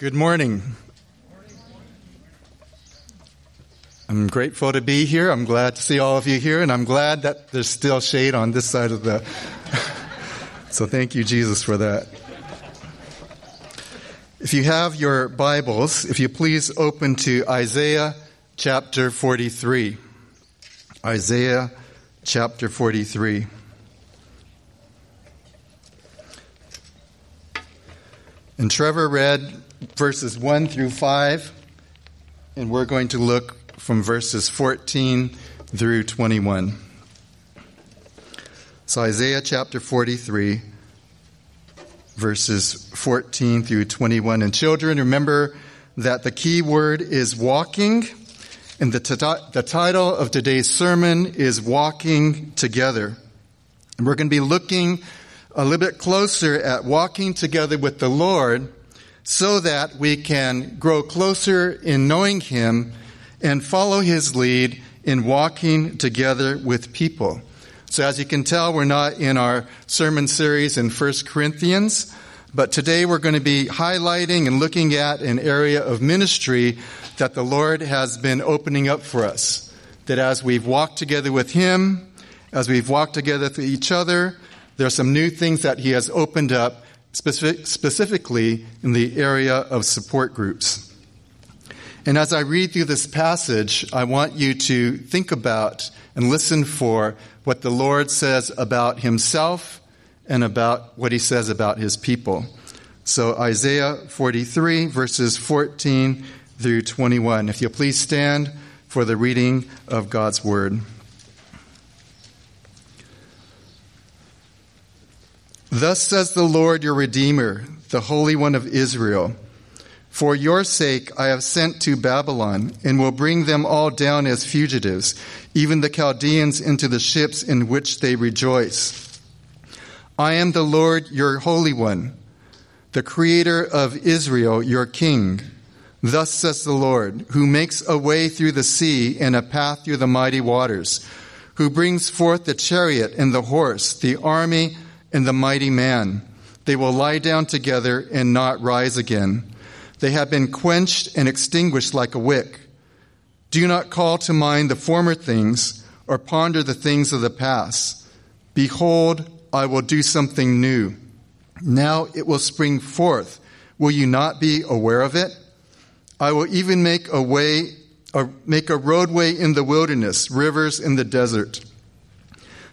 Good morning. I'm grateful to be here. I'm glad to see all of you here, and I'm glad that there's still shade on this side of the. so thank you, Jesus, for that. If you have your Bibles, if you please open to Isaiah chapter 43. Isaiah chapter 43. And Trevor read verses 1 through 5, and we're going to look from verses 14 through 21. So, Isaiah chapter 43, verses 14 through 21. And children, remember that the key word is walking, and the, t- the title of today's sermon is Walking Together. And we're going to be looking a little bit closer at walking together with the Lord so that we can grow closer in knowing Him and follow His lead in walking together with people. So as you can tell, we're not in our sermon series in 1 Corinthians, but today we're going to be highlighting and looking at an area of ministry that the Lord has been opening up for us. That as we've walked together with Him, as we've walked together with each other, there are some new things that He has opened up specific, specifically in the area of support groups. And as I read through this passage, I want you to think about and listen for what the Lord says about himself and about what he says about his people. So, Isaiah 43, verses 14 through 21. If you'll please stand for the reading of God's word. Thus says the Lord your Redeemer, the Holy One of Israel For your sake I have sent to Babylon, and will bring them all down as fugitives, even the Chaldeans into the ships in which they rejoice. I am the Lord your Holy One, the Creator of Israel, your King. Thus says the Lord, who makes a way through the sea and a path through the mighty waters, who brings forth the chariot and the horse, the army, and the mighty man. They will lie down together and not rise again. They have been quenched and extinguished like a wick. Do not call to mind the former things or ponder the things of the past. Behold, I will do something new. Now it will spring forth. Will you not be aware of it? I will even make a way, or make a roadway in the wilderness, rivers in the desert.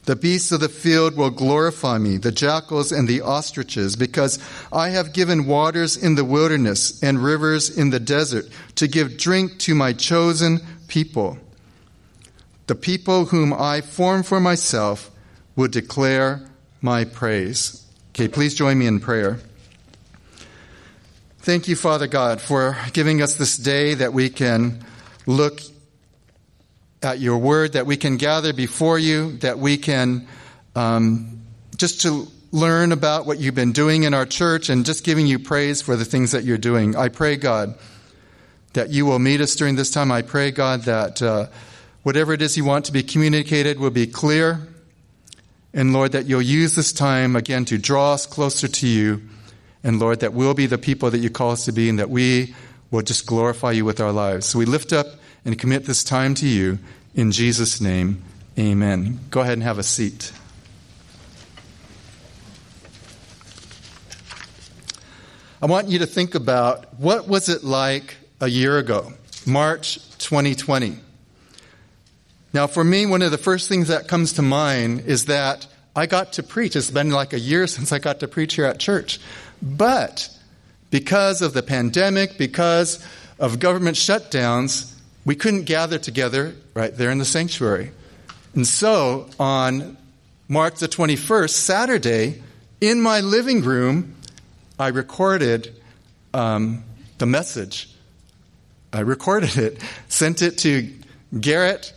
The beasts of the field will glorify me, the jackals and the ostriches, because I have given waters in the wilderness and rivers in the desert to give drink to my chosen people. The people whom I form for myself will declare my praise. Okay, please join me in prayer. Thank you, Father God, for giving us this day that we can look at your word, that we can gather before you, that we can um, just to learn about what you've been doing in our church and just giving you praise for the things that you're doing. I pray, God, that you will meet us during this time. I pray, God, that uh, whatever it is you want to be communicated will be clear. And Lord, that you'll use this time again to draw us closer to you. And Lord, that we'll be the people that you call us to be and that we will just glorify you with our lives. So we lift up and commit this time to you. In Jesus' name, amen. Go ahead and have a seat. I want you to think about what was it like a year ago, March 2020. Now, for me, one of the first things that comes to mind is that I got to preach. It's been like a year since I got to preach here at church. But because of the pandemic, because of government shutdowns, we couldn't gather together right there in the sanctuary. And so on March the 21st, Saturday, in my living room, I recorded um, the message. I recorded it, sent it to Garrett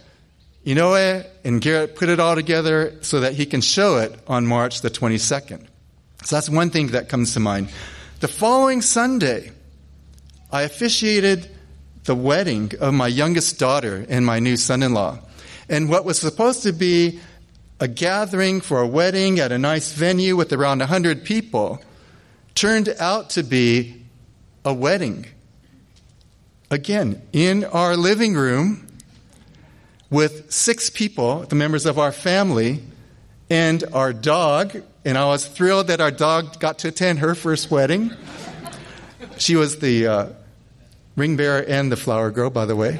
Inoue, and Garrett put it all together so that he can show it on March the 22nd. So that's one thing that comes to mind. The following Sunday, I officiated the wedding of my youngest daughter and my new son in law. And what was supposed to be a gathering for a wedding at a nice venue with around 100 people turned out to be a wedding. Again, in our living room with six people, the members of our family, and our dog. And I was thrilled that our dog got to attend her first wedding. She was the uh, ring bearer and the flower girl, by the way.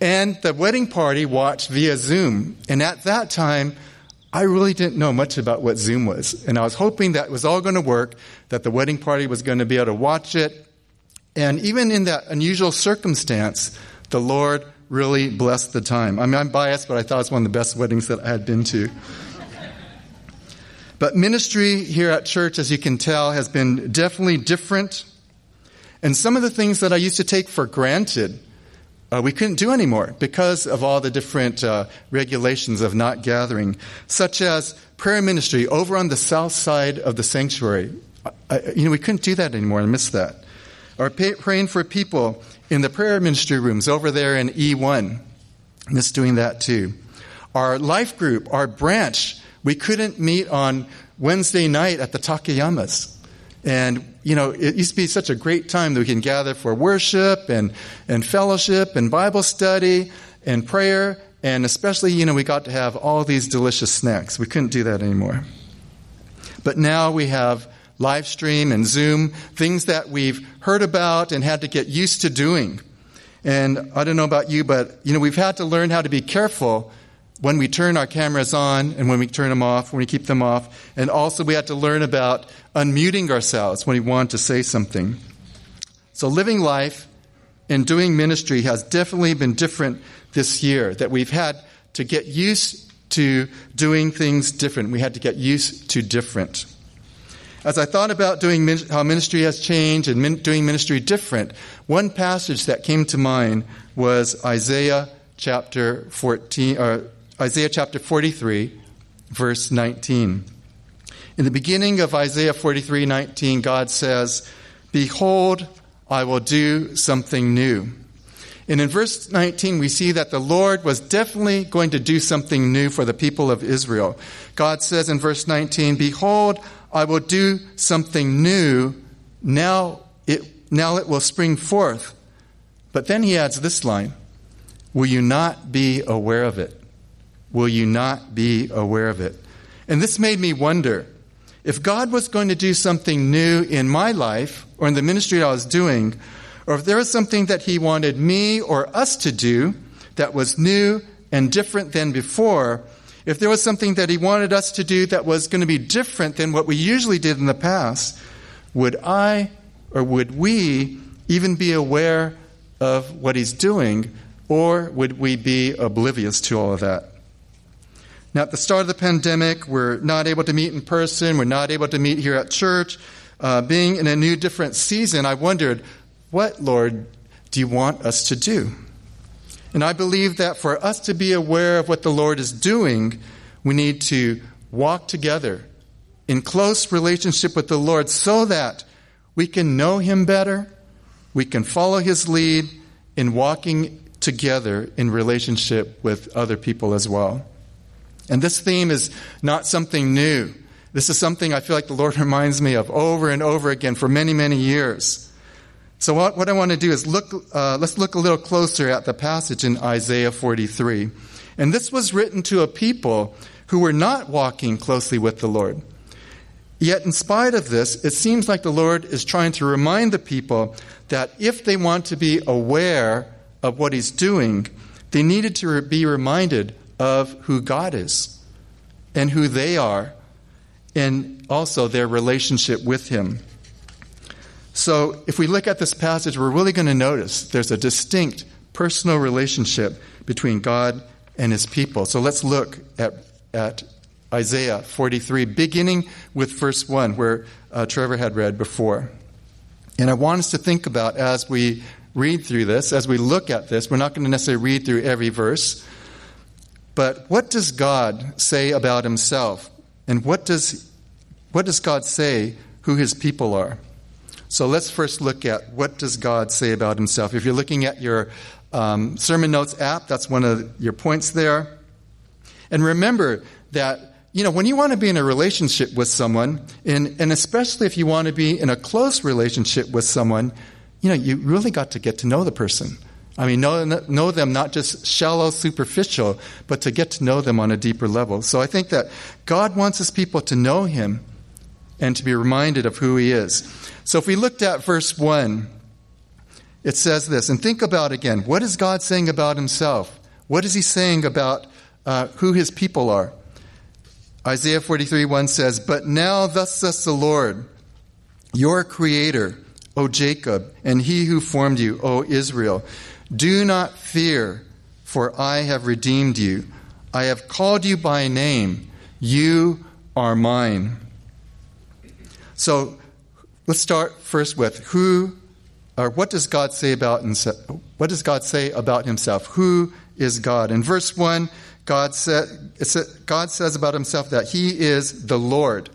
And the wedding party watched via Zoom. And at that time, I really didn't know much about what Zoom was. And I was hoping that it was all going to work, that the wedding party was going to be able to watch it. And even in that unusual circumstance, the Lord really blessed the time. I mean, I'm biased, but I thought it was one of the best weddings that I had been to. But ministry here at church, as you can tell, has been definitely different. And some of the things that I used to take for granted, uh, we couldn't do anymore because of all the different uh, regulations of not gathering, such as prayer ministry over on the south side of the sanctuary. I, you know, we couldn't do that anymore. I miss that. Or pay, praying for people in the prayer ministry rooms over there in E1. Miss doing that too. Our life group, our branch, we couldn't meet on Wednesday night at the Takayamas. And, you know, it used to be such a great time that we can gather for worship and, and fellowship and Bible study and prayer. And especially, you know, we got to have all these delicious snacks. We couldn't do that anymore. But now we have live stream and Zoom, things that we've heard about and had to get used to doing. And I don't know about you, but, you know, we've had to learn how to be careful when we turn our cameras on and when we turn them off, when we keep them off. And also, we had to learn about unmuting ourselves when we want to say something. So, living life and doing ministry has definitely been different this year, that we've had to get used to doing things different. We had to get used to different. As I thought about doing how ministry has changed and doing ministry different, one passage that came to mind was Isaiah chapter 14, or Isaiah chapter 43, verse 19. In the beginning of Isaiah 43:19, God says, Behold, I will do something new. And in verse 19, we see that the Lord was definitely going to do something new for the people of Israel. God says in verse 19, Behold, I will do something new. Now it, now it will spring forth. But then he adds this line Will you not be aware of it? Will you not be aware of it? And this made me wonder if God was going to do something new in my life or in the ministry I was doing, or if there was something that He wanted me or us to do that was new and different than before, if there was something that He wanted us to do that was going to be different than what we usually did in the past, would I or would we even be aware of what He's doing, or would we be oblivious to all of that? Now, at the start of the pandemic, we're not able to meet in person, we're not able to meet here at church. Uh, being in a new, different season, I wondered, what, Lord, do you want us to do? And I believe that for us to be aware of what the Lord is doing, we need to walk together in close relationship with the Lord so that we can know Him better, we can follow His lead in walking together in relationship with other people as well. And this theme is not something new. This is something I feel like the Lord reminds me of over and over again for many, many years. So what, what I want to do is look, uh, let's look a little closer at the passage in Isaiah 43. And this was written to a people who were not walking closely with the Lord. Yet, in spite of this, it seems like the Lord is trying to remind the people that if they want to be aware of what He's doing, they needed to be reminded of who God is and who they are, and also their relationship with Him. So, if we look at this passage, we're really going to notice there's a distinct personal relationship between God and His people. So, let's look at, at Isaiah 43, beginning with verse 1, where uh, Trevor had read before. And I want us to think about as we read through this, as we look at this, we're not going to necessarily read through every verse, but what does God say about himself? And what does, what does God say who his people are? So let's first look at what does God say about himself. If you're looking at your um, sermon notes app, that's one of your points there. And remember that you know, when you want to be in a relationship with someone, and, and especially if you want to be in a close relationship with someone, you know, you really got to get to know the person. I mean, know, know them not just shallow, superficial, but to get to know them on a deeper level. So I think that God wants his people to know him and to be reminded of who he is. So if we looked at verse 1, it says this, and think about again what is God saying about himself? What is he saying about uh, who his people are? Isaiah 43 1 says, But now thus says the Lord, your creator, O Jacob, and he who formed you, O Israel. Do not fear, for I have redeemed you. I have called you by name. You are mine. So let's start first with who or what does God say about himself? What does God say about himself? Who is God? In verse 1, God, God says about himself that he is the Lord.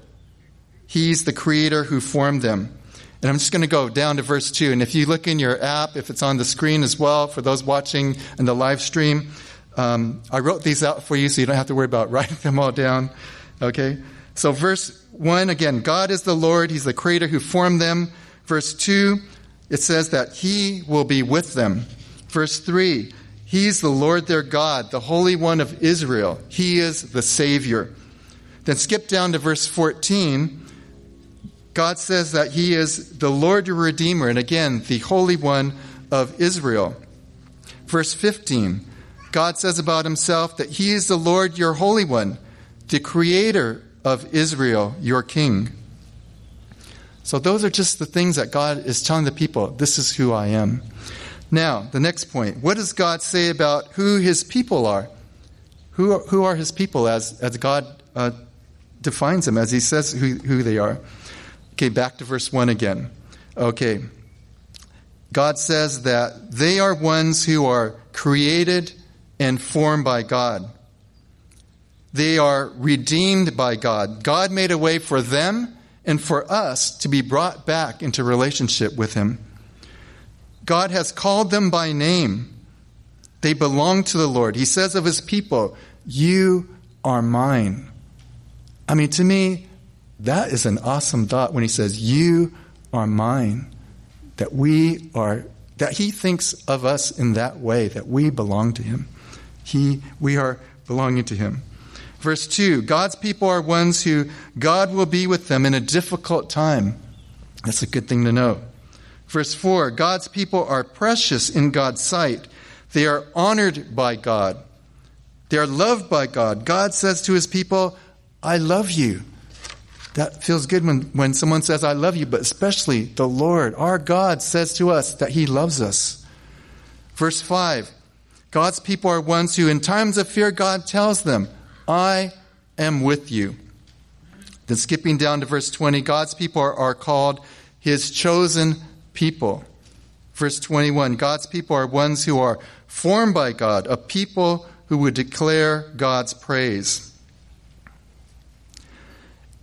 He's the creator who formed them. And I'm just going to go down to verse 2. And if you look in your app, if it's on the screen as well, for those watching in the live stream, um, I wrote these out for you so you don't have to worry about writing them all down. Okay? So, verse 1 again, God is the Lord, He's the creator who formed them. Verse 2, it says that He will be with them. Verse 3, He's the Lord their God, the Holy One of Israel. He is the Savior. Then skip down to verse 14. God says that He is the Lord your Redeemer, and again, the Holy One of Israel. Verse 15, God says about Himself that He is the Lord your Holy One, the Creator of Israel, your King. So, those are just the things that God is telling the people this is who I am. Now, the next point what does God say about who His people are? Who are, who are His people as, as God uh, defines them, as He says who, who they are? Okay, back to verse 1 again. Okay. God says that they are ones who are created and formed by God. They are redeemed by God. God made a way for them and for us to be brought back into relationship with Him. God has called them by name. They belong to the Lord. He says of His people, You are mine. I mean, to me, that is an awesome thought when he says, You are mine. That we are, that he thinks of us in that way, that we belong to him. He, we are belonging to him. Verse 2 God's people are ones who God will be with them in a difficult time. That's a good thing to know. Verse 4 God's people are precious in God's sight, they are honored by God, they are loved by God. God says to his people, I love you. That feels good when, when someone says, I love you, but especially the Lord, our God, says to us that He loves us. Verse 5 God's people are ones who, in times of fear, God tells them, I am with you. Then skipping down to verse 20, God's people are, are called His chosen people. Verse 21 God's people are ones who are formed by God, a people who would declare God's praise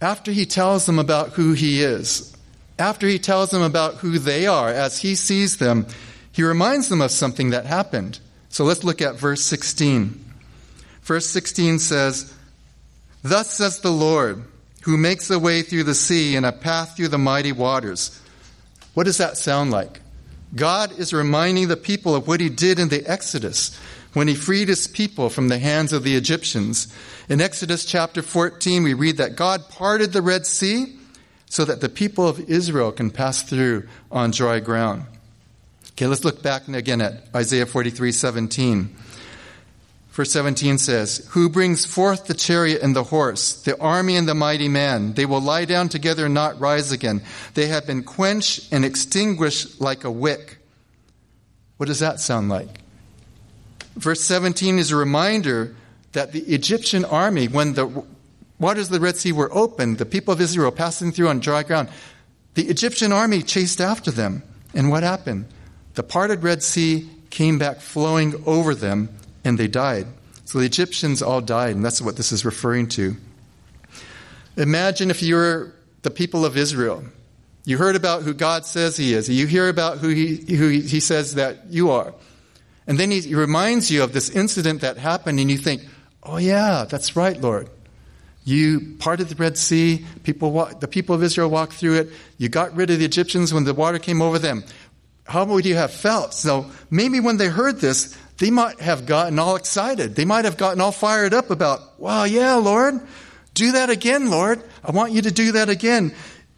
after he tells them about who he is, after he tells them about who they are as he sees them, he reminds them of something that happened. So let's look at verse 16. Verse 16 says, Thus says the Lord, who makes a way through the sea and a path through the mighty waters. What does that sound like? God is reminding the people of what he did in the Exodus when he freed his people from the hands of the Egyptians. In Exodus chapter 14, we read that God parted the Red Sea so that the people of Israel can pass through on dry ground. Okay, let's look back again at Isaiah 43 17. Verse 17 says, Who brings forth the chariot and the horse, the army and the mighty man? They will lie down together and not rise again. They have been quenched and extinguished like a wick. What does that sound like? Verse 17 is a reminder that the Egyptian army, when the waters of the Red Sea were open, the people of Israel passing through on dry ground, the Egyptian army chased after them. And what happened? The parted Red Sea came back flowing over them, and they died. So the Egyptians all died, and that's what this is referring to. Imagine if you were the people of Israel. You heard about who God says He is. You hear about who He, who he says that you are. And then he reminds you of this incident that happened, and you think, oh, yeah, that's right, Lord. You parted the Red Sea. People walk, the people of Israel walked through it. You got rid of the Egyptians when the water came over them. How would you have felt? So maybe when they heard this, they might have gotten all excited. They might have gotten all fired up about, wow, yeah, Lord, do that again, Lord. I want you to do that again.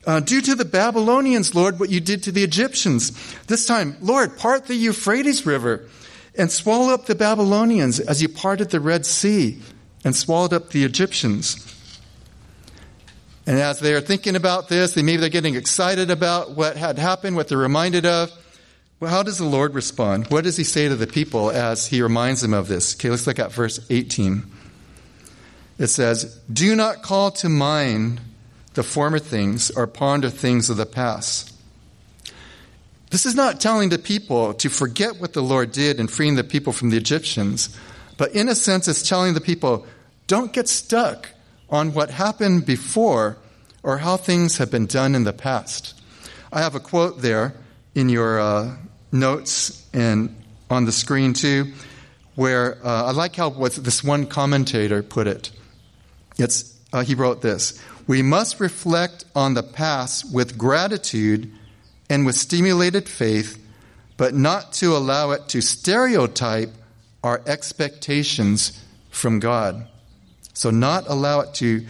Uh, do to the Babylonians, Lord, what you did to the Egyptians. This time, Lord, part the Euphrates River and swallow up the Babylonians as you parted the Red Sea and swallowed up the Egyptians. And as they are thinking about this, they maybe they're getting excited about what had happened, what they're reminded of. Well, how does the Lord respond? What does he say to the people as he reminds them of this? Okay, let's look at verse 18. It says, Do not call to mind the former things or ponder things of the past. This is not telling the people to forget what the Lord did in freeing the people from the Egyptians, but in a sense, it's telling the people, don't get stuck on what happened before or how things have been done in the past. I have a quote there in your uh, notes and on the screen too, where uh, I like how this one commentator put it. It's, uh, he wrote this We must reflect on the past with gratitude and with stimulated faith, but not to allow it to stereotype our expectations from God. So, not allow it to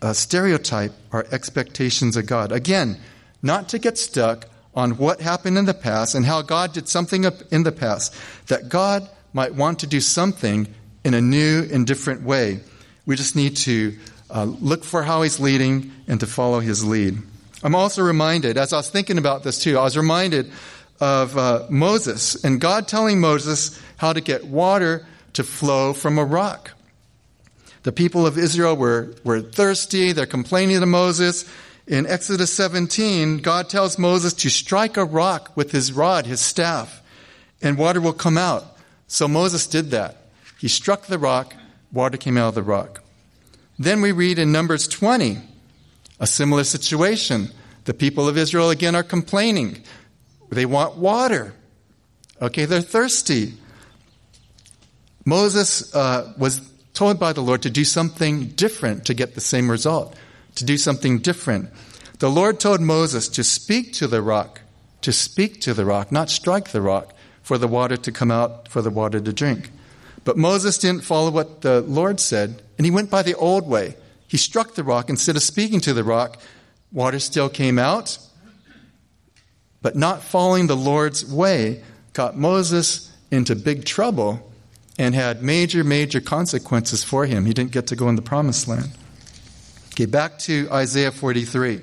uh, stereotype our expectations of God. Again, not to get stuck on what happened in the past and how God did something in the past, that God might want to do something in a new and different way. We just need to uh, look for how He's leading and to follow His lead. I'm also reminded, as I was thinking about this too, I was reminded of uh, Moses and God telling Moses how to get water to flow from a rock. The people of Israel were, were thirsty. They're complaining to Moses. In Exodus 17, God tells Moses to strike a rock with his rod, his staff, and water will come out. So Moses did that. He struck the rock, water came out of the rock. Then we read in Numbers 20, a similar situation. The people of Israel again are complaining. They want water. Okay, they're thirsty. Moses uh, was told by the Lord to do something different to get the same result, to do something different. The Lord told Moses to speak to the rock, to speak to the rock, not strike the rock, for the water to come out, for the water to drink. But Moses didn't follow what the Lord said, and he went by the old way. He struck the rock instead of speaking to the rock. Water still came out, but not following the Lord's way got Moses into big trouble and had major, major consequences for him. He didn't get to go in the promised land. Okay, back to Isaiah 43.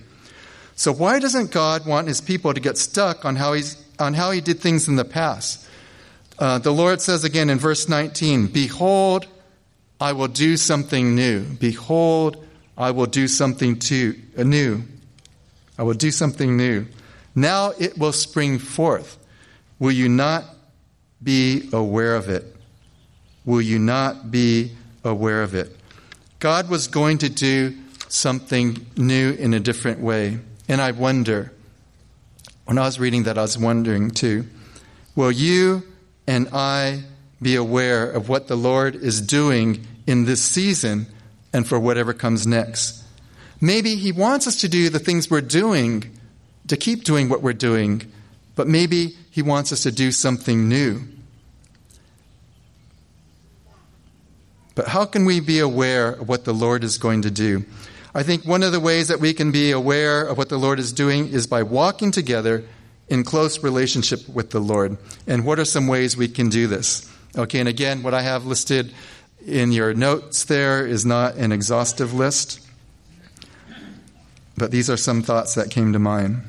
So why doesn't God want his people to get stuck on how, he's, on how he did things in the past? Uh, the Lord says again in verse 19, Behold, I will do something new. Behold, I will do something too, uh, new. I will do something new. Now it will spring forth. Will you not be aware of it? will you not be aware of it? God was going to do something new in a different way. And I wonder, when I was reading that, I was wondering too, will you and I be aware of what the Lord is doing in this season and for whatever comes next? Maybe He wants us to do the things we're doing, to keep doing what we're doing, but maybe He wants us to do something new. But how can we be aware of what the Lord is going to do? I think one of the ways that we can be aware of what the Lord is doing is by walking together in close relationship with the Lord. And what are some ways we can do this? Okay, and again, what I have listed in your notes there is not an exhaustive list, but these are some thoughts that came to mind.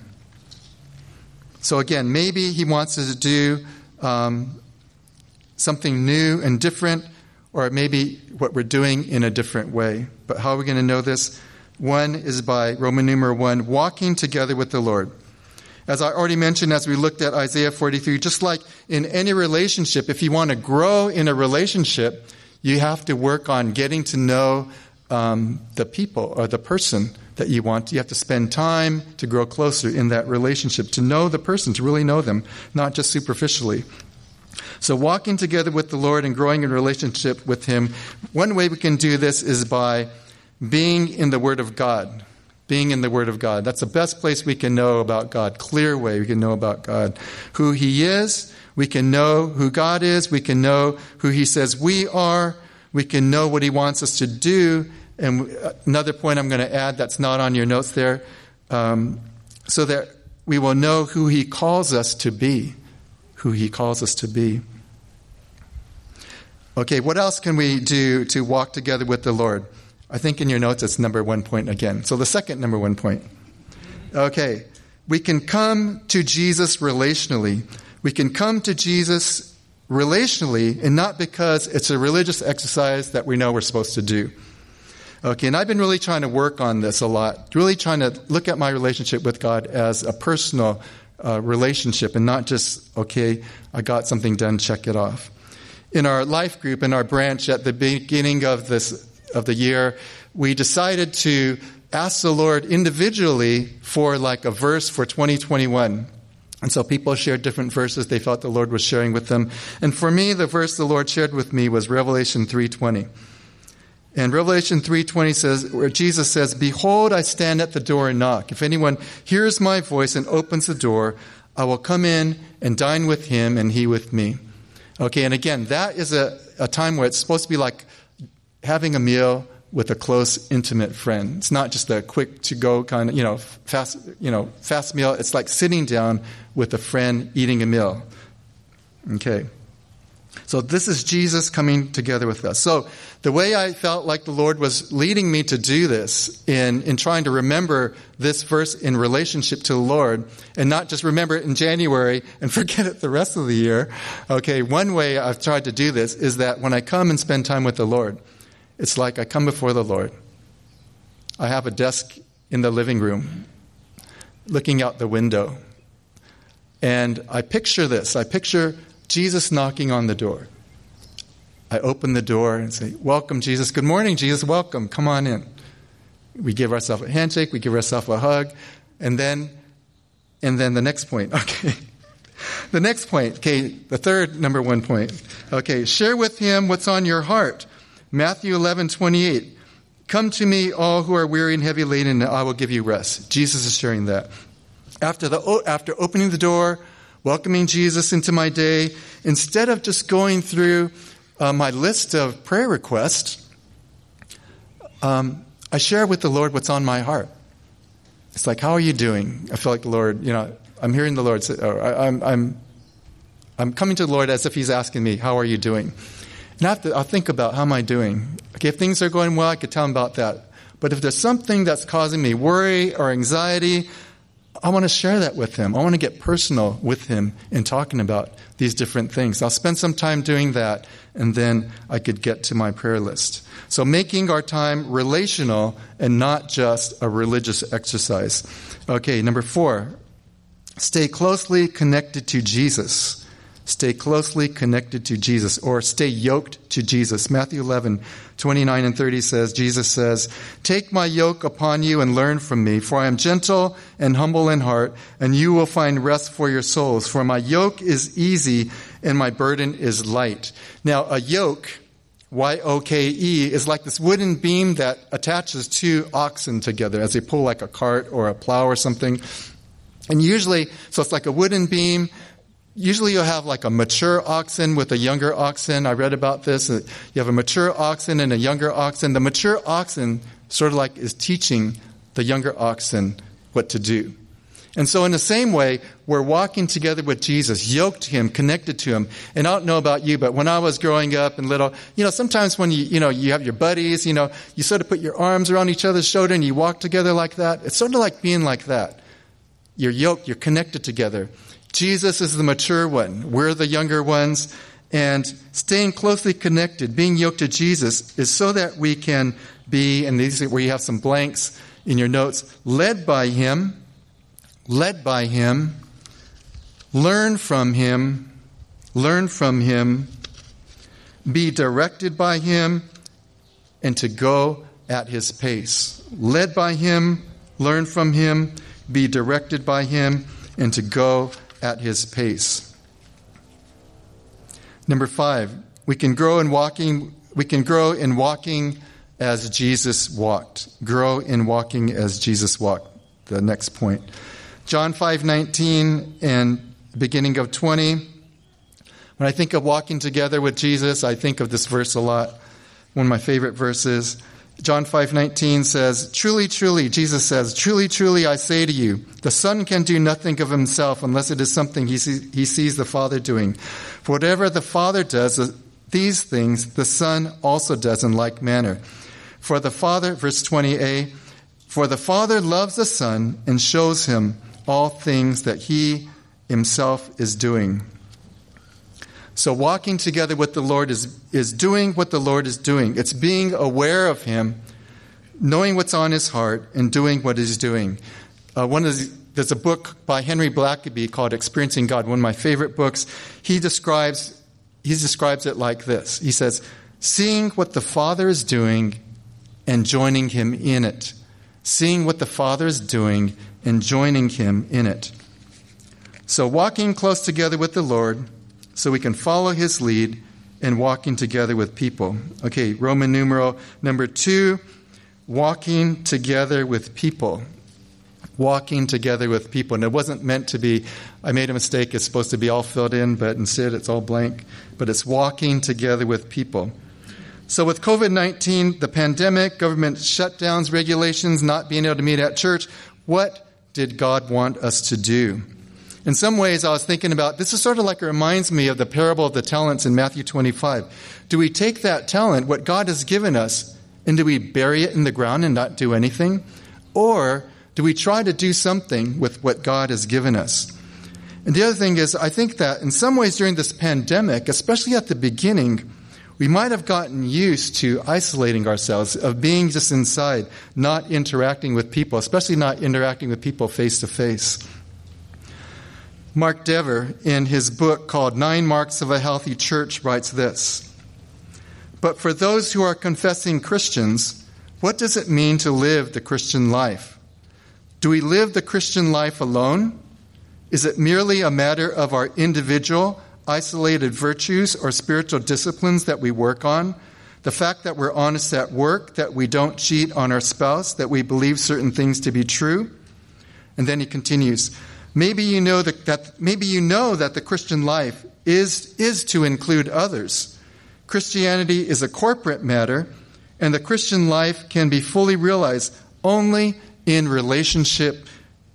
So, again, maybe He wants us to do um, something new and different or maybe what we're doing in a different way. But how are we going to know this? One is by Roman numeral one, walking together with the Lord. As I already mentioned, as we looked at Isaiah 43, just like in any relationship, if you want to grow in a relationship, you have to work on getting to know um, the people or the person that you want. You have to spend time to grow closer in that relationship, to know the person, to really know them, not just superficially. So, walking together with the Lord and growing in relationship with Him, one way we can do this is by being in the Word of God. Being in the Word of God. That's the best place we can know about God. Clear way we can know about God. Who He is. We can know who God is. We can know who He says we are. We can know what He wants us to do. And another point I'm going to add that's not on your notes there, um, so that we will know who He calls us to be. Who He calls us to be. Okay, what else can we do to walk together with the Lord? I think in your notes it's number one point again. So the second number one point. Okay, we can come to Jesus relationally. We can come to Jesus relationally and not because it's a religious exercise that we know we're supposed to do. Okay, and I've been really trying to work on this a lot, really trying to look at my relationship with God as a personal uh, relationship and not just, okay, I got something done, check it off. In our life group, in our branch at the beginning of this of the year, we decided to ask the Lord individually for like a verse for 2021. And so people shared different verses they felt the Lord was sharing with them. And for me, the verse the Lord shared with me was Revelation 3:20. And Revelation 3:20 says where Jesus says, "Behold, I stand at the door and knock. If anyone hears my voice and opens the door, I will come in and dine with him and he with me." Okay, and again, that is a, a time where it's supposed to be like having a meal with a close, intimate friend. It's not just a quick to go kind of, you know, fast, you know, fast meal. It's like sitting down with a friend eating a meal. Okay. So this is Jesus coming together with us. So the way I felt like the Lord was leading me to do this in, in trying to remember this verse in relationship to the Lord and not just remember it in January and forget it the rest of the year. Okay, one way I've tried to do this is that when I come and spend time with the Lord, it's like I come before the Lord. I have a desk in the living room looking out the window. And I picture this. I picture Jesus knocking on the door. I open the door and say, Welcome, Jesus. Good morning, Jesus. Welcome. Come on in. We give ourselves a handshake, we give ourselves a hug, and then and then the next point. Okay. The next point, okay, the third number one point. Okay, share with him what's on your heart. Matthew 11, 28. Come to me, all who are weary and heavy laden, and I will give you rest. Jesus is sharing that. After, the, after opening the door, welcoming Jesus into my day, instead of just going through uh, my list of prayer requests, um, I share with the Lord what's on my heart. It's like, how are you doing? I feel like the Lord, you know, I'm hearing the Lord say, I, I'm, I'm, I'm coming to the Lord as if He's asking me, how are you doing? And I to, I'll think about how am I doing? Okay, if things are going well, I could tell Him about that. But if there's something that's causing me worry or anxiety, I want to share that with him. I want to get personal with him in talking about these different things. I'll spend some time doing that, and then I could get to my prayer list. So, making our time relational and not just a religious exercise. Okay, number four, stay closely connected to Jesus. Stay closely connected to Jesus or stay yoked to Jesus. Matthew 11, 29 and 30 says, Jesus says, Take my yoke upon you and learn from me, for I am gentle and humble in heart, and you will find rest for your souls. For my yoke is easy and my burden is light. Now, a yoke, Y-O-K-E, is like this wooden beam that attaches two oxen together as they pull like a cart or a plow or something. And usually, so it's like a wooden beam usually you'll have like a mature oxen with a younger oxen. I read about this. Uh, you have a mature oxen and a younger oxen. The mature oxen sort of like is teaching the younger oxen what to do. And so in the same way, we're walking together with Jesus, yoked to him, connected to him. And I don't know about you, but when I was growing up and little, you know, sometimes when you, you know, you have your buddies, you know, you sort of put your arms around each other's shoulder and you walk together like that. It's sort of like being like that. You're yoked, you're connected together. Jesus is the mature one. We're the younger ones. And staying closely connected, being yoked to Jesus, is so that we can be, and these are where you have some blanks in your notes, led by Him, led by Him, learn from Him, learn from Him, be directed by Him, and to go at His pace. Led by Him, learn from Him, be directed by Him, and to go at his pace. Number five, we can grow in walking, we can grow in walking as Jesus walked. Grow in walking as Jesus walked. The next point. John 5:19 and beginning of 20. When I think of walking together with Jesus, I think of this verse a lot. One of my favorite verses. John 5:19 says, "Truly, truly," Jesus says, "Truly, truly I say to you, the Son can do nothing of himself unless it is something he sees, he sees the Father doing. For whatever the Father does, uh, these things the Son also does in like manner. For the Father, verse 20a, for the Father loves the Son and shows him all things that he himself is doing." So walking together with the Lord is, is doing what the Lord is doing. It's being aware of Him, knowing what's on His heart, and doing what He's doing. Uh, one of the, there's a book by Henry Blackaby called Experiencing God, one of my favorite books. He describes, he describes it like this. He says, seeing what the Father is doing and joining Him in it. Seeing what the Father is doing and joining Him in it. So walking close together with the Lord so we can follow his lead in walking together with people. Okay, Roman numeral number two walking together with people. Walking together with people. And it wasn't meant to be, I made a mistake, it's supposed to be all filled in, but instead it's all blank. But it's walking together with people. So, with COVID 19, the pandemic, government shutdowns, regulations, not being able to meet at church, what did God want us to do? In some ways, I was thinking about this is sort of like it reminds me of the parable of the talents in Matthew 25. Do we take that talent, what God has given us, and do we bury it in the ground and not do anything? Or do we try to do something with what God has given us? And the other thing is, I think that in some ways during this pandemic, especially at the beginning, we might have gotten used to isolating ourselves, of being just inside, not interacting with people, especially not interacting with people face to face. Mark Dever, in his book called Nine Marks of a Healthy Church, writes this But for those who are confessing Christians, what does it mean to live the Christian life? Do we live the Christian life alone? Is it merely a matter of our individual, isolated virtues or spiritual disciplines that we work on? The fact that we're honest at work, that we don't cheat on our spouse, that we believe certain things to be true? And then he continues Maybe you know that, that, maybe you know that the Christian life is, is to include others. Christianity is a corporate matter, and the Christian life can be fully realized only in relationship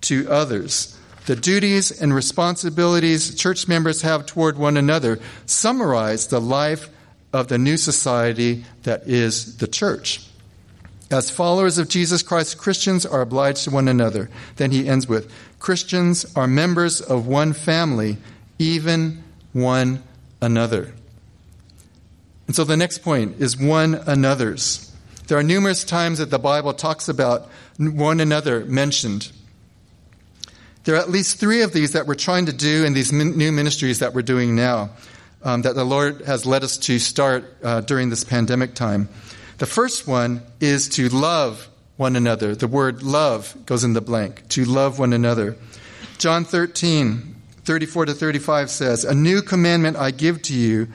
to others. The duties and responsibilities church members have toward one another summarize the life of the new society that is the church. As followers of Jesus Christ, Christians are obliged to one another. Then he ends with Christians are members of one family, even one another. And so the next point is one another's. There are numerous times that the Bible talks about one another mentioned. There are at least three of these that we're trying to do in these new ministries that we're doing now, um, that the Lord has led us to start uh, during this pandemic time. The first one is to love one another. The word love goes in the blank, to love one another. John 13, 34 to 35 says, A new commandment I give to you,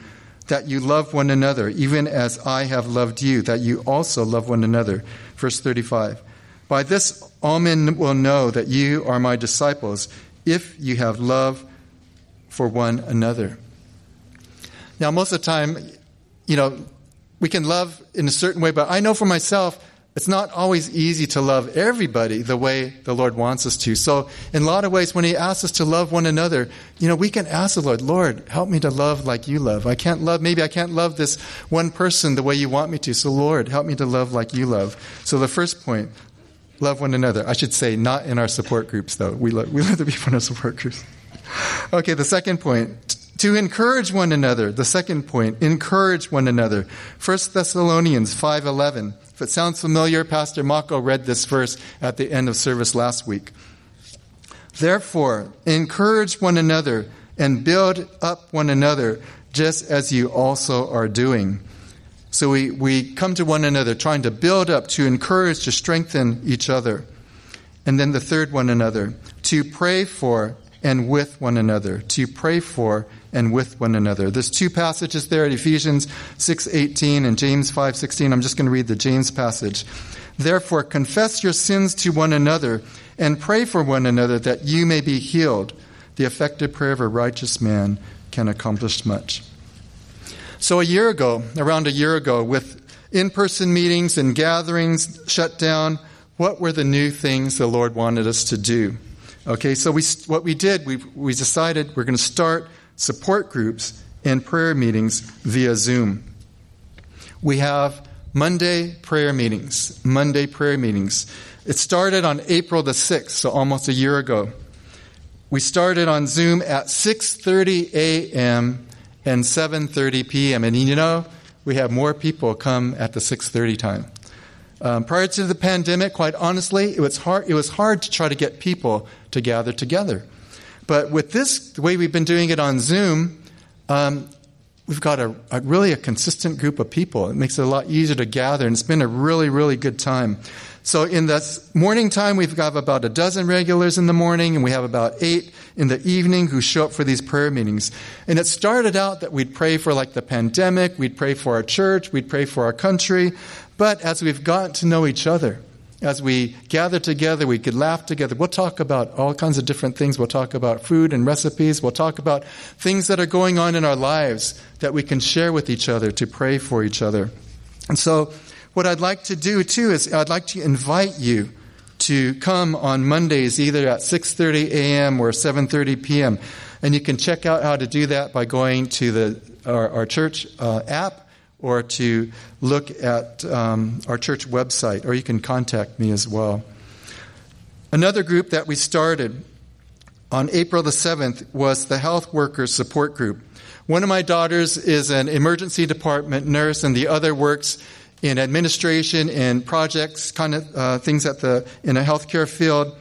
that you love one another, even as I have loved you, that you also love one another. Verse 35. By this all men will know that you are my disciples, if you have love for one another. Now, most of the time, you know, we can love in a certain way, but I know for myself, it's not always easy to love everybody the way the Lord wants us to. So, in a lot of ways, when He asks us to love one another, you know, we can ask the Lord, Lord, help me to love like you love. I can't love, maybe I can't love this one person the way you want me to. So, Lord, help me to love like you love. So, the first point, love one another. I should say, not in our support groups, though. We love, we love the people in our support groups. Okay, the second point, to encourage one another. The second point, encourage one another. 1 Thessalonians 5:11. If it sounds familiar, Pastor Mako read this verse at the end of service last week. Therefore, encourage one another and build up one another just as you also are doing. So we, we come to one another trying to build up, to encourage, to strengthen each other. And then the third one another, to pray for and with one another, to pray for and with one another. There's two passages there at Ephesians 6:18 and James 5:16. I'm just going to read the James passage. Therefore confess your sins to one another and pray for one another that you may be healed. The effective prayer of a righteous man can accomplish much. So a year ago, around a year ago, with in-person meetings and gatherings shut down, what were the new things the Lord wanted us to do? Okay, so we, what we did, we, we decided we're going to start support groups and prayer meetings via Zoom. We have Monday prayer meetings, Monday prayer meetings. It started on April the 6th, so almost a year ago. We started on Zoom at 6:30 a.m. and 7:30 p.m. And you know, we have more people come at the 6:30 time. Um, prior to the pandemic, quite honestly, it was hard. It was hard to try to get people to gather together. But with this, the way we've been doing it on Zoom, um, we've got a, a, really a consistent group of people. It makes it a lot easier to gather, and it's been a really, really good time. So in the morning time, we've got about a dozen regulars in the morning, and we have about eight in the evening who show up for these prayer meetings. And it started out that we'd pray for like the pandemic, we'd pray for our church, we'd pray for our country. But as we've gotten to know each other, as we gather together, we could laugh together. We'll talk about all kinds of different things. We'll talk about food and recipes. We'll talk about things that are going on in our lives that we can share with each other to pray for each other. And so, what I'd like to do too is I'd like to invite you to come on Mondays either at 6:30 a.m. or 7:30 p.m. And you can check out how to do that by going to the our, our church uh, app or to look at um, our church website, or you can contact me as well. Another group that we started on April the 7th was the Health Workers Support Group. One of my daughters is an emergency department nurse, and the other works in administration and projects, kind of uh, things at the in a healthcare field.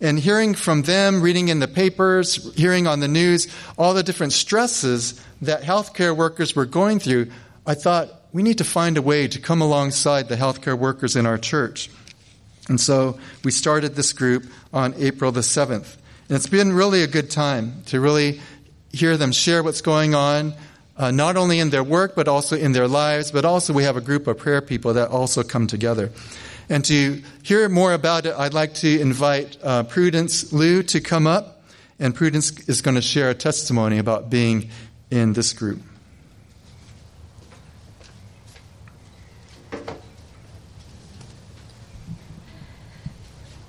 And hearing from them, reading in the papers, hearing on the news, all the different stresses that healthcare workers were going through, I thought we need to find a way to come alongside the healthcare workers in our church. And so we started this group on April the 7th. And it's been really a good time to really hear them share what's going on, uh, not only in their work, but also in their lives. But also, we have a group of prayer people that also come together. And to hear more about it, I'd like to invite uh, Prudence Liu to come up. And Prudence is going to share a testimony about being in this group.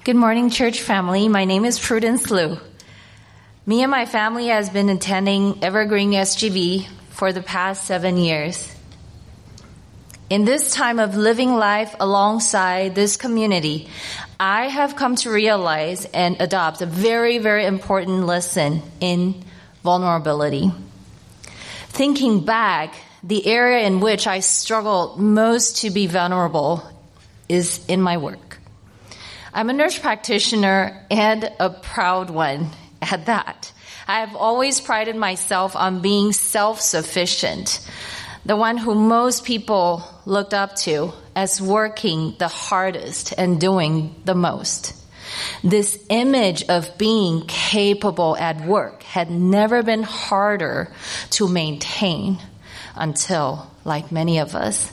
Good morning, church family. My name is Prudence Liu. Me and my family has been attending Evergreen SGV for the past seven years. In this time of living life alongside this community, I have come to realize and adopt a very, very important lesson in vulnerability. Thinking back, the area in which I struggled most to be vulnerable is in my work. I'm a nurse practitioner and a proud one at that. I have always prided myself on being self-sufficient, the one who most people looked up to as working the hardest and doing the most. This image of being capable at work had never been harder to maintain until, like many of us,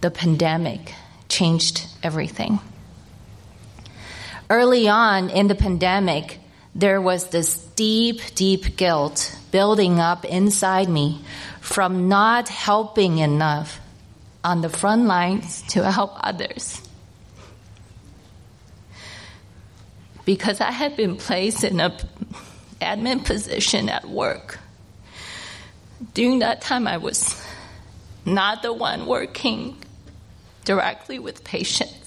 the pandemic changed everything. Early on in the pandemic, there was this deep, deep guilt building up inside me from not helping enough on the front lines to help others. Because I had been placed in an admin position at work. During that time, I was not the one working directly with patients.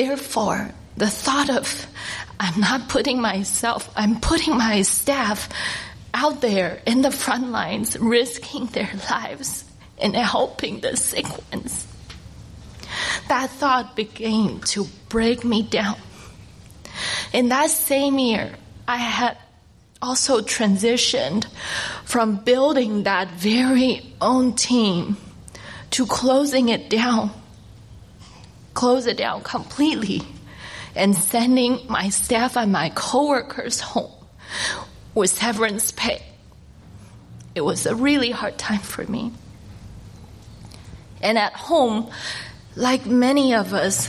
Therefore, the thought of I'm not putting myself, I'm putting my staff out there in the front lines, risking their lives and helping the sick ones. That thought began to break me down. In that same year, I had also transitioned from building that very own team to closing it down close it down completely and sending my staff and my coworkers home with severance pay. It was a really hard time for me. And at home, like many of us,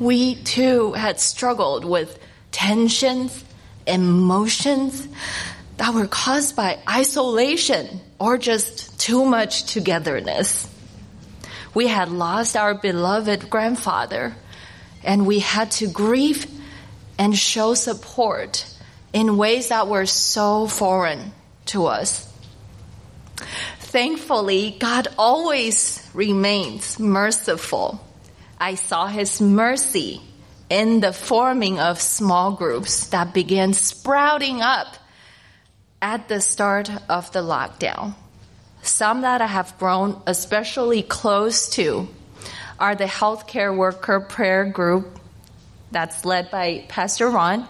we too had struggled with tensions, emotions that were caused by isolation or just too much togetherness. We had lost our beloved grandfather and we had to grieve and show support in ways that were so foreign to us. Thankfully, God always remains merciful. I saw his mercy in the forming of small groups that began sprouting up at the start of the lockdown. Some that I have grown especially close to are the healthcare worker prayer group that's led by Pastor Ron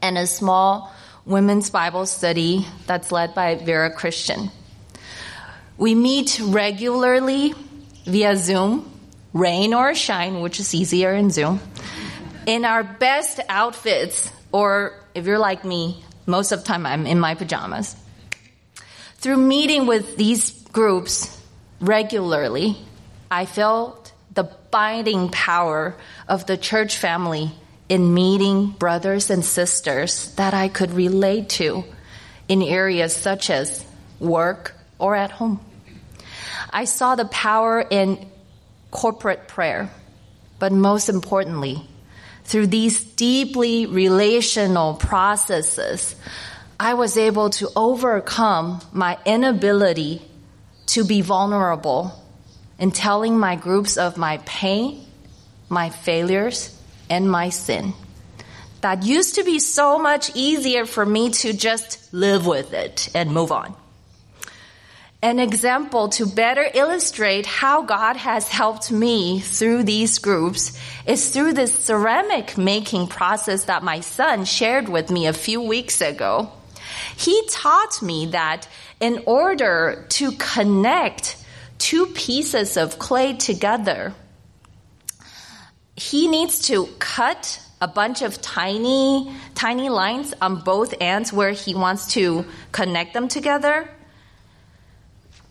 and a small women's Bible study that's led by Vera Christian. We meet regularly via Zoom, rain or shine, which is easier in Zoom, in our best outfits, or if you're like me, most of the time I'm in my pajamas. Through meeting with these groups regularly, I felt the binding power of the church family in meeting brothers and sisters that I could relate to in areas such as work or at home. I saw the power in corporate prayer, but most importantly, through these deeply relational processes, I was able to overcome my inability to be vulnerable in telling my groups of my pain, my failures, and my sin. That used to be so much easier for me to just live with it and move on. An example to better illustrate how God has helped me through these groups is through this ceramic making process that my son shared with me a few weeks ago. He taught me that in order to connect two pieces of clay together, he needs to cut a bunch of tiny, tiny lines on both ends where he wants to connect them together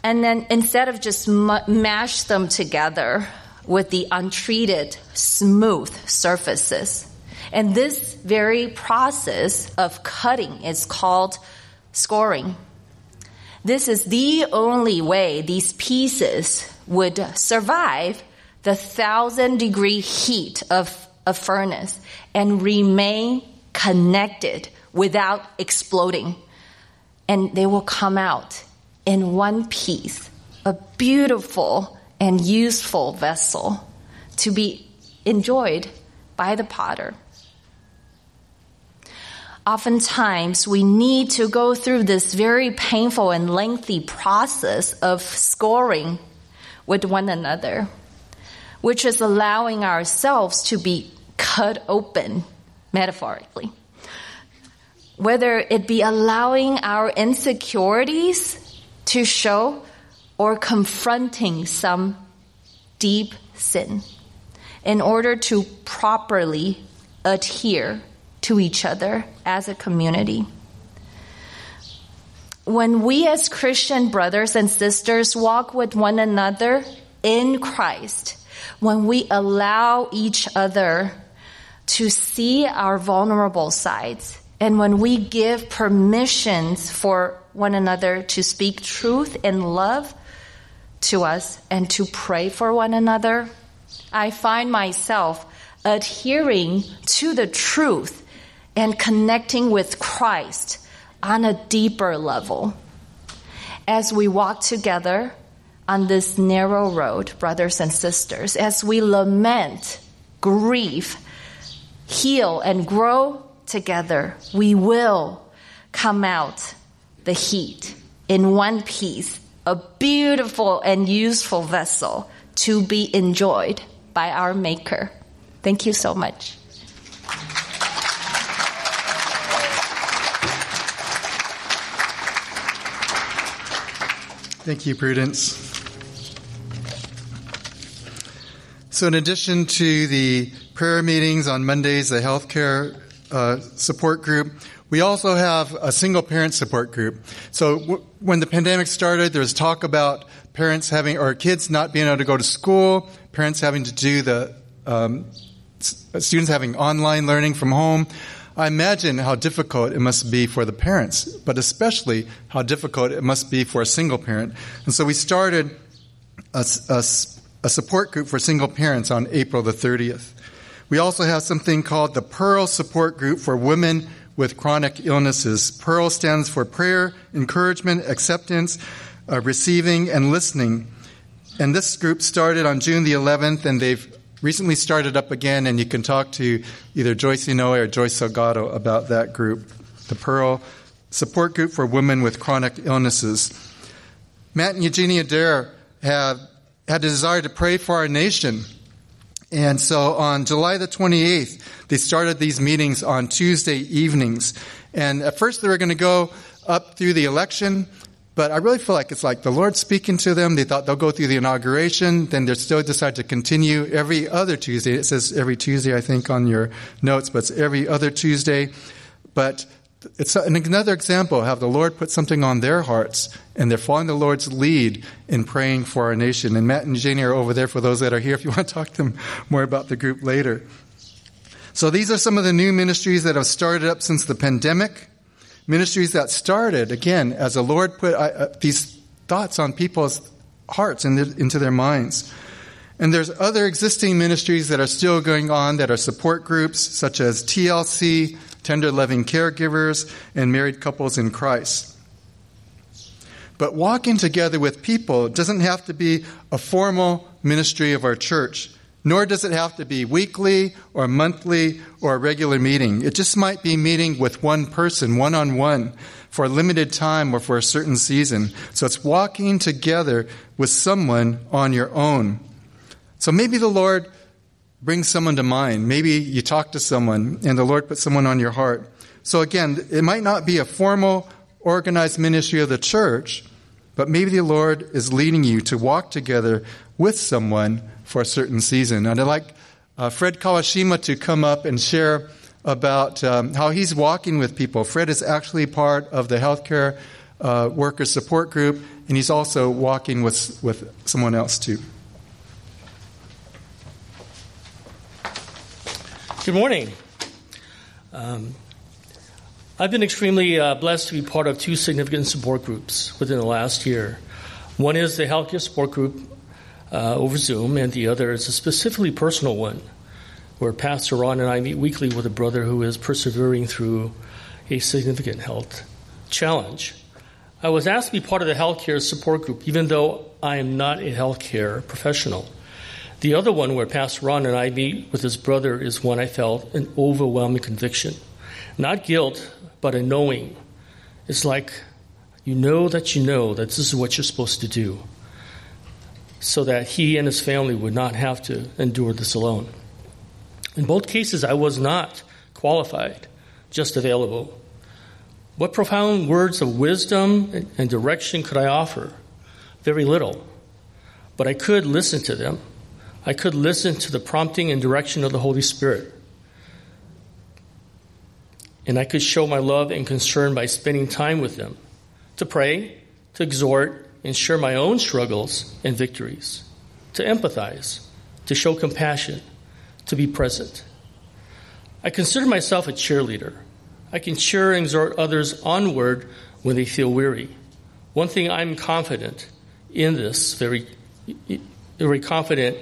and then instead of just mash them together with the untreated smooth surfaces. And this very process of cutting is called scoring. This is the only way these pieces would survive the thousand degree heat of a furnace and remain connected without exploding. And they will come out in one piece, a beautiful and useful vessel to be enjoyed by the potter. Oftentimes, we need to go through this very painful and lengthy process of scoring with one another, which is allowing ourselves to be cut open, metaphorically. Whether it be allowing our insecurities to show or confronting some deep sin in order to properly adhere to each other as a community. When we as Christian brothers and sisters walk with one another in Christ, when we allow each other to see our vulnerable sides, and when we give permissions for one another to speak truth in love to us and to pray for one another, I find myself adhering to the truth and connecting with Christ on a deeper level. As we walk together on this narrow road, brothers and sisters, as we lament, grieve, heal, and grow together, we will come out the heat in one piece, a beautiful and useful vessel to be enjoyed by our Maker. Thank you so much. Thank you, Prudence. So, in addition to the prayer meetings on Mondays, the healthcare uh, support group. We also have a single parent support group. So w- when the pandemic started, there was talk about parents having, or kids not being able to go to school, parents having to do the, um, students having online learning from home. I imagine how difficult it must be for the parents, but especially how difficult it must be for a single parent. And so we started a, a, a support group for single parents on April the 30th. We also have something called the Pearl Support Group for Women with Chronic Illnesses. Pearl stands for prayer, encouragement, acceptance, uh, receiving, and listening. And this group started on June the 11th, and they've recently started up again, and you can talk to either Joyce Inoue or Joyce Salgado about that group, the Pearl Support Group for Women with Chronic Illnesses. Matt and Eugenia Dare have had a desire to pray for our nation. And so on July the 28th, they started these meetings on Tuesday evenings. And at first they were going to go up through the election, but I really feel like it's like the Lord speaking to them. They thought they'll go through the inauguration, then they still decide to continue every other Tuesday. It says every Tuesday, I think, on your notes, but it's every other Tuesday. But it's another example how the Lord put something on their hearts and they're following the Lord's lead in praying for our nation. And Matt and Jenny are over there for those that are here if you want to talk to them more about the group later. So these are some of the new ministries that have started up since the pandemic. Ministries that started, again, as the Lord put uh, these thoughts on people's hearts and into their minds. And there's other existing ministries that are still going on that are support groups, such as TLC, Tender Loving Caregivers, and Married Couples in Christ. But walking together with people doesn't have to be a formal ministry of our church, nor does it have to be weekly or monthly or a regular meeting. It just might be meeting with one person, one on one, for a limited time or for a certain season. So it's walking together with someone on your own. So maybe the Lord brings someone to mind. Maybe you talk to someone and the Lord puts someone on your heart. So again, it might not be a formal, organized ministry of the church, but maybe the Lord is leading you to walk together with someone for a certain season. And I'd like uh, Fred Kawashima to come up and share about um, how he's walking with people. Fred is actually part of the healthcare uh, worker support group, and he's also walking with, with someone else too. Good morning. Um, I've been extremely uh, blessed to be part of two significant support groups within the last year. One is the healthcare support group uh, over Zoom, and the other is a specifically personal one, where Pastor Ron and I meet weekly with a brother who is persevering through a significant health challenge. I was asked to be part of the healthcare support group, even though I am not a healthcare professional. The other one, where Pastor Ron and I meet with his brother, is one I felt an overwhelming conviction. Not guilt, but a knowing. It's like you know that you know that this is what you're supposed to do, so that he and his family would not have to endure this alone. In both cases, I was not qualified, just available. What profound words of wisdom and direction could I offer? Very little. But I could listen to them I could listen to the prompting and direction of the Holy Spirit. And I could show my love and concern by spending time with them to pray, to exhort, and share my own struggles and victories, to empathize, to show compassion, to be present. I consider myself a cheerleader. I can cheer and exhort others onward when they feel weary. One thing I'm confident in this, very, very confident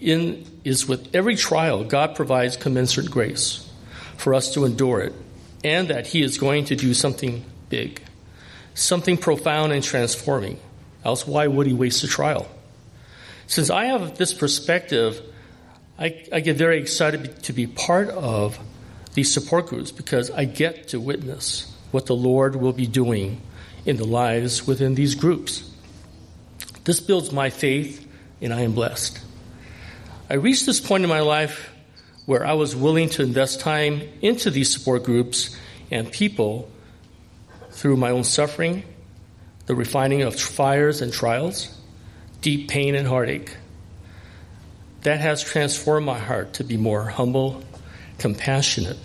in, is with every trial, God provides commensurate grace for us to endure it, and that He is going to do something big, something profound and transforming. Else, why would He waste a trial? Since I have this perspective, I, I get very excited to be part of these support groups because I get to witness what the Lord will be doing in the lives within these groups. This builds my faith, and I am blessed. I reached this point in my life where I was willing to invest time into these support groups and people through my own suffering, the refining of fires and trials, deep pain and heartache. That has transformed my heart to be more humble, compassionate,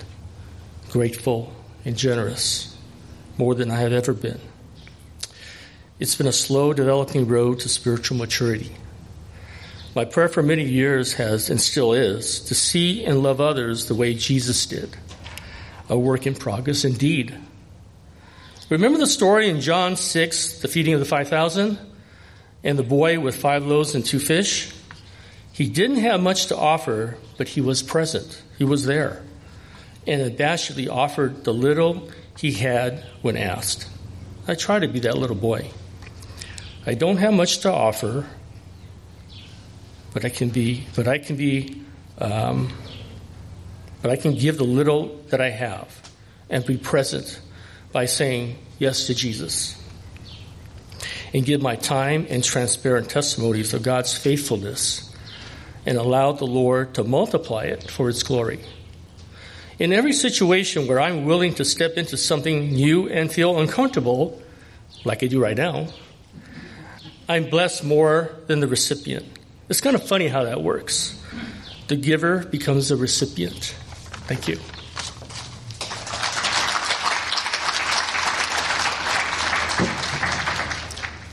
grateful, and generous, more than I have ever been. It's been a slow developing road to spiritual maturity. My prayer for many years has, and still is, to see and love others the way Jesus did. A work in progress indeed. Remember the story in John 6, the feeding of the 5,000? And the boy with five loaves and two fish? He didn't have much to offer, but he was present. He was there. And abashedly offered the little he had when asked. I try to be that little boy. I don't have much to offer, but I can be, but I can be, um, but I can give the little that I have and be present by saying yes to Jesus and give my time and transparent testimonies of God's faithfulness and allow the Lord to multiply it for His glory. In every situation where I'm willing to step into something new and feel uncomfortable, like I do right now, I'm blessed more than the recipient. It's kind of funny how that works. The giver becomes the recipient. Thank you.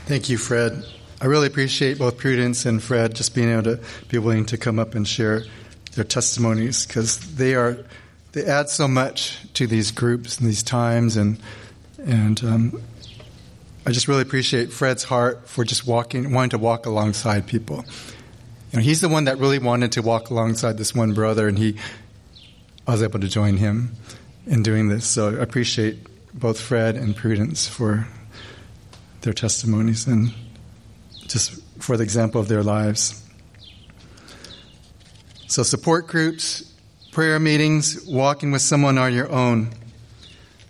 Thank you, Fred. I really appreciate both Prudence and Fred just being able to be willing to come up and share their testimonies because they are they add so much to these groups and these times and and um, I just really appreciate Fred's heart for just walking wanting to walk alongside people you know, he's the one that really wanted to walk alongside this one brother, and he, I was able to join him in doing this. So I appreciate both Fred and Prudence for their testimonies and just for the example of their lives. So, support groups, prayer meetings, walking with someone on your own.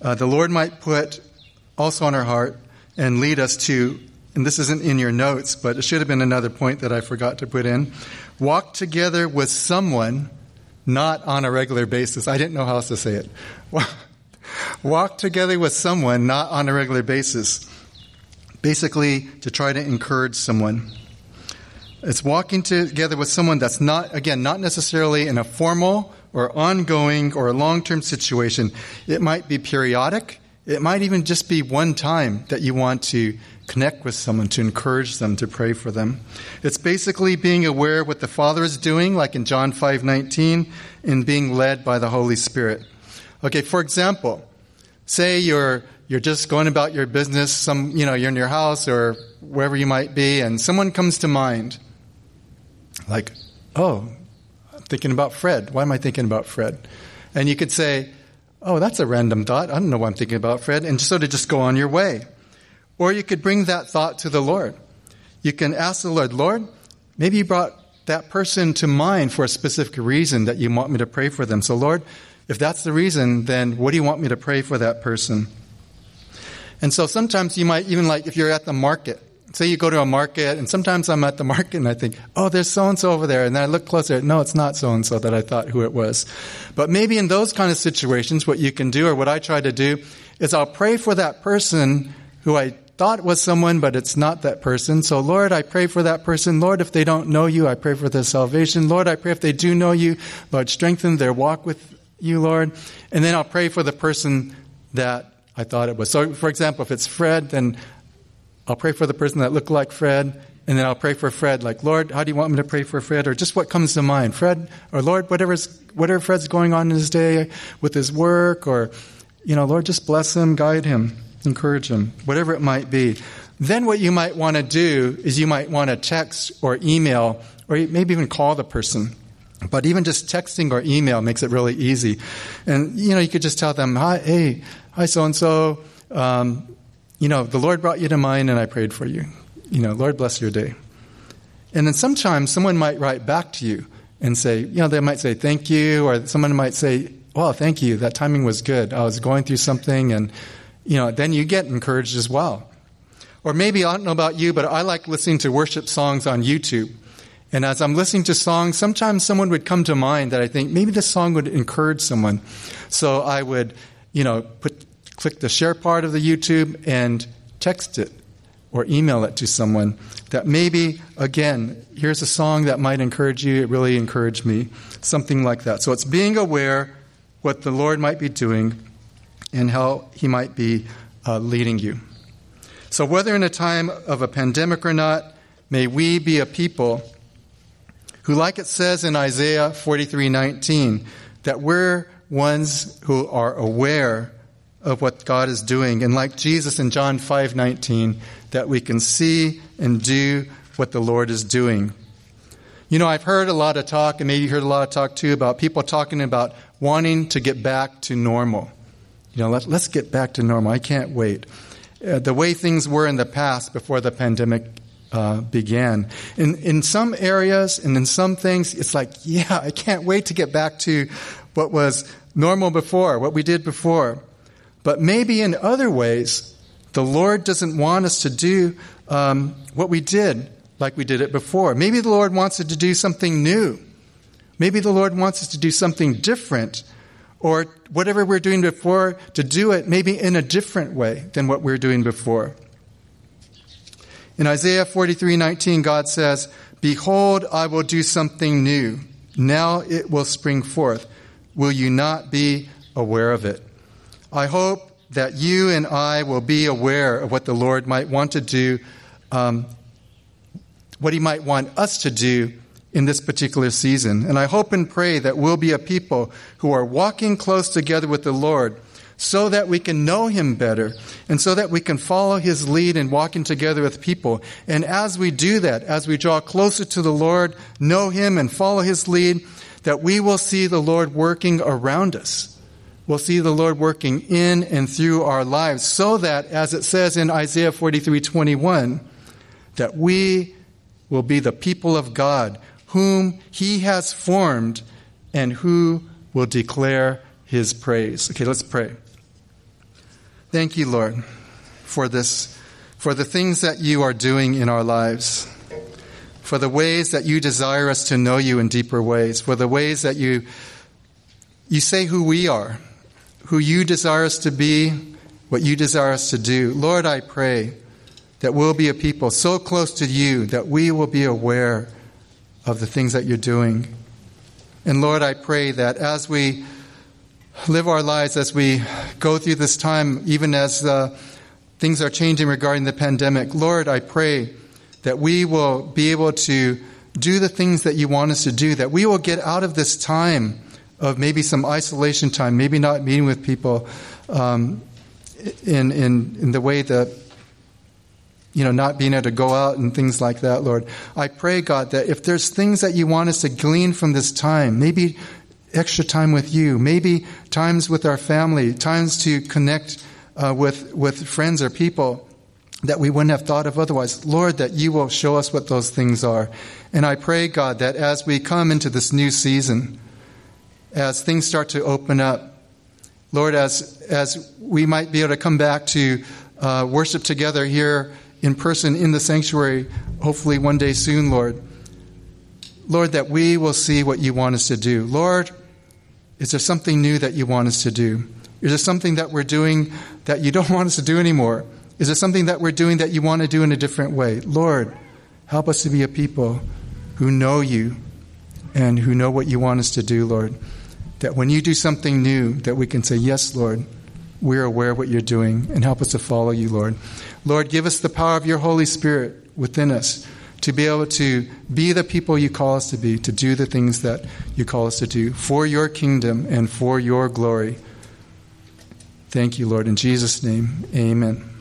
Uh, the Lord might put also on our heart and lead us to and this isn't in your notes, but it should have been another point that I forgot to put in. Walk together with someone, not on a regular basis. I didn't know how else to say it. Walk together with someone, not on a regular basis. Basically, to try to encourage someone. It's walking together with someone that's not, again, not necessarily in a formal or ongoing or long term situation. It might be periodic. It might even just be one time that you want to connect with someone, to encourage them, to pray for them. It's basically being aware of what the Father is doing, like in John 5:19, and being led by the Holy Spirit. Okay, for example, say you're you're just going about your business, some you know, you're in your house or wherever you might be, and someone comes to mind. Like, oh, I'm thinking about Fred. Why am I thinking about Fred? And you could say, Oh, that's a random thought. I don't know why I'm thinking about Fred, and sort of just go on your way. Or you could bring that thought to the Lord. You can ask the Lord, Lord, maybe you brought that person to mind for a specific reason that you want me to pray for them. So, Lord, if that's the reason, then what do you want me to pray for that person? And so sometimes you might even like if you're at the market, say you go to a market, and sometimes I'm at the market and I think, oh, there's so and so over there. And then I look closer, no, it's not so and so that I thought who it was. But maybe in those kind of situations, what you can do, or what I try to do, is I'll pray for that person who I thought was someone, but it's not that person. So, Lord, I pray for that person. Lord, if they don't know you, I pray for their salvation. Lord, I pray if they do know you, Lord, strengthen their walk with you, Lord. And then I'll pray for the person that I thought it was. So, for example, if it's Fred, then I'll pray for the person that looked like Fred. And then I'll pray for Fred, like, Lord, how do you want me to pray for Fred? Or just what comes to mind. Fred, or Lord, whatever's, whatever Fred's going on in his day with his work, or, you know, Lord, just bless him, guide him encourage him, whatever it might be. Then what you might want to do is you might want to text or email or maybe even call the person. But even just texting or email makes it really easy. And, you know, you could just tell them, hi, hey, hi, so and so. You know, the Lord brought you to mind and I prayed for you. You know, Lord bless your day. And then sometimes someone might write back to you and say, you know, they might say thank you, or someone might say, well, thank you. That timing was good. I was going through something and you know, then you get encouraged as well. Or maybe, I don't know about you, but I like listening to worship songs on YouTube. And as I'm listening to songs, sometimes someone would come to mind that I think maybe this song would encourage someone. So I would, you know, put, click the share part of the YouTube and text it or email it to someone that maybe, again, here's a song that might encourage you. It really encouraged me. Something like that. So it's being aware what the Lord might be doing and how He might be uh, leading you. So, whether in a time of a pandemic or not, may we be a people who, like it says in Isaiah 43 19, that we're ones who are aware of what God is doing. And like Jesus in John 5:19, that we can see and do what the Lord is doing. You know, I've heard a lot of talk, and maybe you heard a lot of talk too, about people talking about wanting to get back to normal. You know, let, us get back to normal. I can't wait. Uh, the way things were in the past before the pandemic uh, began. In, in some areas and in some things, it's like, yeah, I can't wait to get back to what was normal before, what we did before. But maybe in other ways, the Lord doesn't want us to do um, what we did like we did it before. Maybe the Lord wants us to do something new. Maybe the Lord wants us to do something different or whatever we're doing before to do it maybe in a different way than what we we're doing before. In Isaiah 43:19 God says, "Behold, I will do something new. Now it will spring forth. Will you not be aware of it?" I hope that you and I will be aware of what the Lord might want to do, um, what He might want us to do in this particular season. And I hope and pray that we'll be a people who are walking close together with the Lord so that we can know Him better and so that we can follow His lead in walking together with people. And as we do that, as we draw closer to the Lord, know Him and follow His lead, that we will see the Lord working around us. We'll see the Lord working in and through our lives so that, as it says in Isaiah 43 21, that we will be the people of God whom He has formed and who will declare His praise. Okay, let's pray. Thank you, Lord, for this, for the things that you are doing in our lives, for the ways that you desire us to know you in deeper ways, for the ways that you, you say who we are, who you desire us to be, what you desire us to do. Lord, I pray that we'll be a people so close to you that we will be aware of the things that you're doing. And Lord, I pray that as we live our lives as we go through this time, even as uh, things are changing regarding the pandemic. Lord, I pray that we will be able to do the things that you want us to do, that we will get out of this time of maybe some isolation time, maybe not meeting with people um, in, in, in the way that, you know, not being able to go out and things like that, Lord. I pray, God, that if there's things that you want us to glean from this time, maybe extra time with you, maybe times with our family, times to connect uh, with, with friends or people that we wouldn't have thought of otherwise. Lord, that you will show us what those things are. And I pray, God, that as we come into this new season, as things start to open up, Lord, as, as we might be able to come back to uh, worship together here in person in the sanctuary, hopefully one day soon, Lord. Lord, that we will see what you want us to do. Lord, is there something new that you want us to do? Is there something that we're doing that you don't want us to do anymore? Is there something that we're doing that you want to do in a different way? Lord, help us to be a people who know you and who know what you want us to do, Lord. That when you do something new, that we can say, Yes, Lord, we're aware of what you're doing, and help us to follow you, Lord. Lord, give us the power of your Holy Spirit within us to be able to be the people you call us to be, to do the things that you call us to do for your kingdom and for your glory. Thank you, Lord. In Jesus' name, amen.